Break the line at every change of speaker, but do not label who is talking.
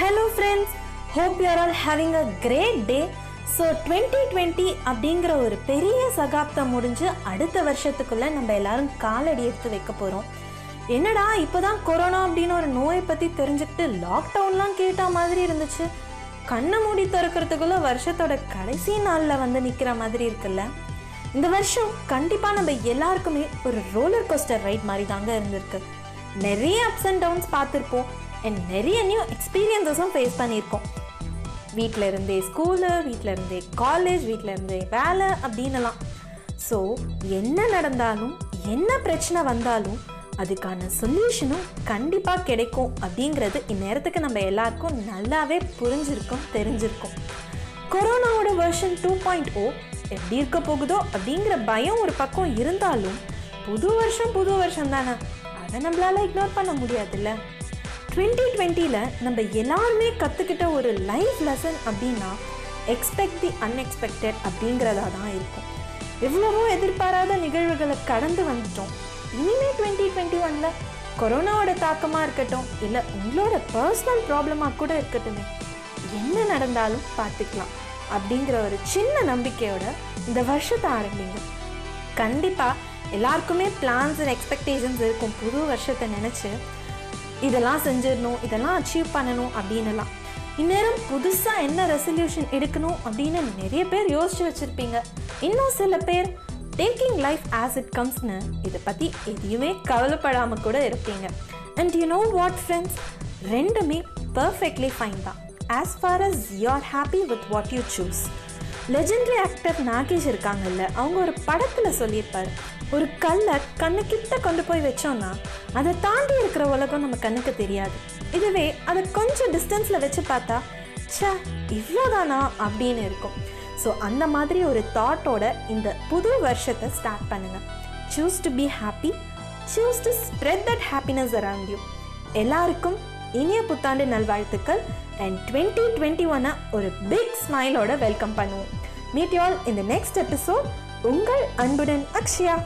Hello friends hope you are all having a great day so twenty twenty அப்படிங்கிற ஒரு பெரிய சகாப்தம் முடிஞ்சு அடுத்த வருஷத்துக்குள்ளே நம்ம எல்லாரும் காலடி எடுத்து வைக்க போகிறோம் என்னடா இப்போ தான் கொரோனா அப்படின்னு ஒரு நோயை பற்றி தெரிஞ்சுக்கிட்டு லாக்டவுன்லாம் கேட்ட மாதிரி இருந்துச்சு. கண்ணை மூடி திறக்கிறதுக்குள்ளே வருஷத்தோட கடைசி நாளில் வந்து நிற்கிற மாதிரி இருக்குல்ல. இந்த வருஷம் கண்டிப்பாக நம்ம எல்லாருக்குமே ஒரு ரோலர் கோஸ்டர் ரைட் மாதிரி தாங்க இருந்திருக்கு. நிறைய அப்ஸ் அண்ட் டவுன்ஸ் பார்த்துருப்போம். அண்ட் நிறைய நியூ எக்ஸ்பீரியன்ஸஸும் ஃபேஸ் பண்ணியிருக்கோம். வீட்டில் இருந்தே ஸ்கூலு வீட்டில் இருந்தே காலேஜ் வீட்டில் இருந்தே வேலை அப்படின்னுலாம். ஸோ என்ன நடந்தாலும் என்ன பிரச்சனை வந்தாலும் அதுக்கான சொல்யூஷனும் கண்டிப்பாக கிடைக்கும் அப்படிங்கிறது இந்நேரத்துக்கு நம்ம எல்லாருக்கும் நல்லாவே புரிஞ்சிருக்கும் தெரிஞ்சிருக்கும். கொரோனாவோட வெர்ஷன் டூ பாயிண்ட் ஓ எப்படி இருக்க போகுதோ அப்படிங்கிற பயம் ஒரு பக்கம் இருந்தாலும் புது வருஷம் புது வருஷம் தானே. அதை நம்மளால இக்னோர் பண்ண முடியாதுல்ல. டுவெண்ட்டி டுவெண்ட்டியில் நம்ம எல்லாருமே கற்றுக்கிட்ட ஒரு லைஃப் லெசன் அப்படின்னா எக்ஸ்பெக்ட் தி அன்எக்ஸ்பெக்டட் அப்படிங்கிறதா தான் இருக்கும். எவ்வளவோ எதிர்பாராத நிகழ்வுகளை கடந்து வந்துட்டோம். இனிமேல் டுவெண்ட்டி டுவெண்ட்டி ஒனில் கொரோனாவோட தாக்கமாக இருக்கட்டும் இல்லை உங்களோட பர்சனல் ப்ராப்ளமாக கூட இருக்கட்டுமே என்ன நடந்தாலும் பார்த்துக்கலாம் அப்படிங்கிற ஒரு சின்ன நம்பிக்கையோட இந்த வருஷத்தை ஆரம்பிங்க. கண்டிப்பாக எல்லாருக்குமே பிளான்ஸ் அண்ட் எக்ஸ்பெக்டேஷன்ஸ் இருக்கும். புது வருஷத்தை நினச்சி இதெல்லாம் செஞ்சிடணும் இதெல்லாம் அச்சீவ் பண்ணணும் அப்படின்னுலாம். இந்நேரம் புதுசாக என்ன ரெசல்யூஷன் எடுக்கணும் அப்படின்னு நிறைய பேர் யோசிச்சு வச்சுருப்பீங்க. இன்னும் சில பேர் டேக்கிங் லைஃப் ஆஸ் இட் கம்ஸ்னு இதை பற்றி எதையுமே கவலைப்படாமல் கூட இருப்பீங்க. And you know what friends ரெண்டுமே பர்ஃபெக்ட்லி ஃபைன் தான். As far as you are happy with what you choose legendary actor Nagesh இருக்காங்கல்ல அவங்க ஒரு படத்தில் சொல்லியிருப்பார். ஒரு கல்லை கண்ணு கிட்ட கொண்டு போய் வச்சோம்னா அதை தாண்டி இருக்கிற உலகம் நம்ம கண்ணுக்கு தெரியாது. இதுவே அதை கொஞ்சம் டிஸ்டன்ஸில் வச்சு பார்த்தா ச்சே இவ்வளோதானா அப்படின்னு இருக்கும். ஸோ அந்த மாதிரி ஒரு தாட்டோட இந்த புது வருஷத்தை ஸ்டார்ட் பண்ணுங்கள் choose to be happy choose to spread that happiness around you எல்லாருக்கும் இனிய புத்தாண்டு நல்வாழ்த்துக்கள். அண்ட் டுவெண்ட்டி டுவெண்ட்டி ஒன்னை ஒரு பிக் ஸ்மைலோட வெல்கம் பண்ணுவோம். மீட் யூ ஆல் இந்த நெக்ஸ்ட் எபிசோட் உங்கள் அன்புடன் அக்ஷயா.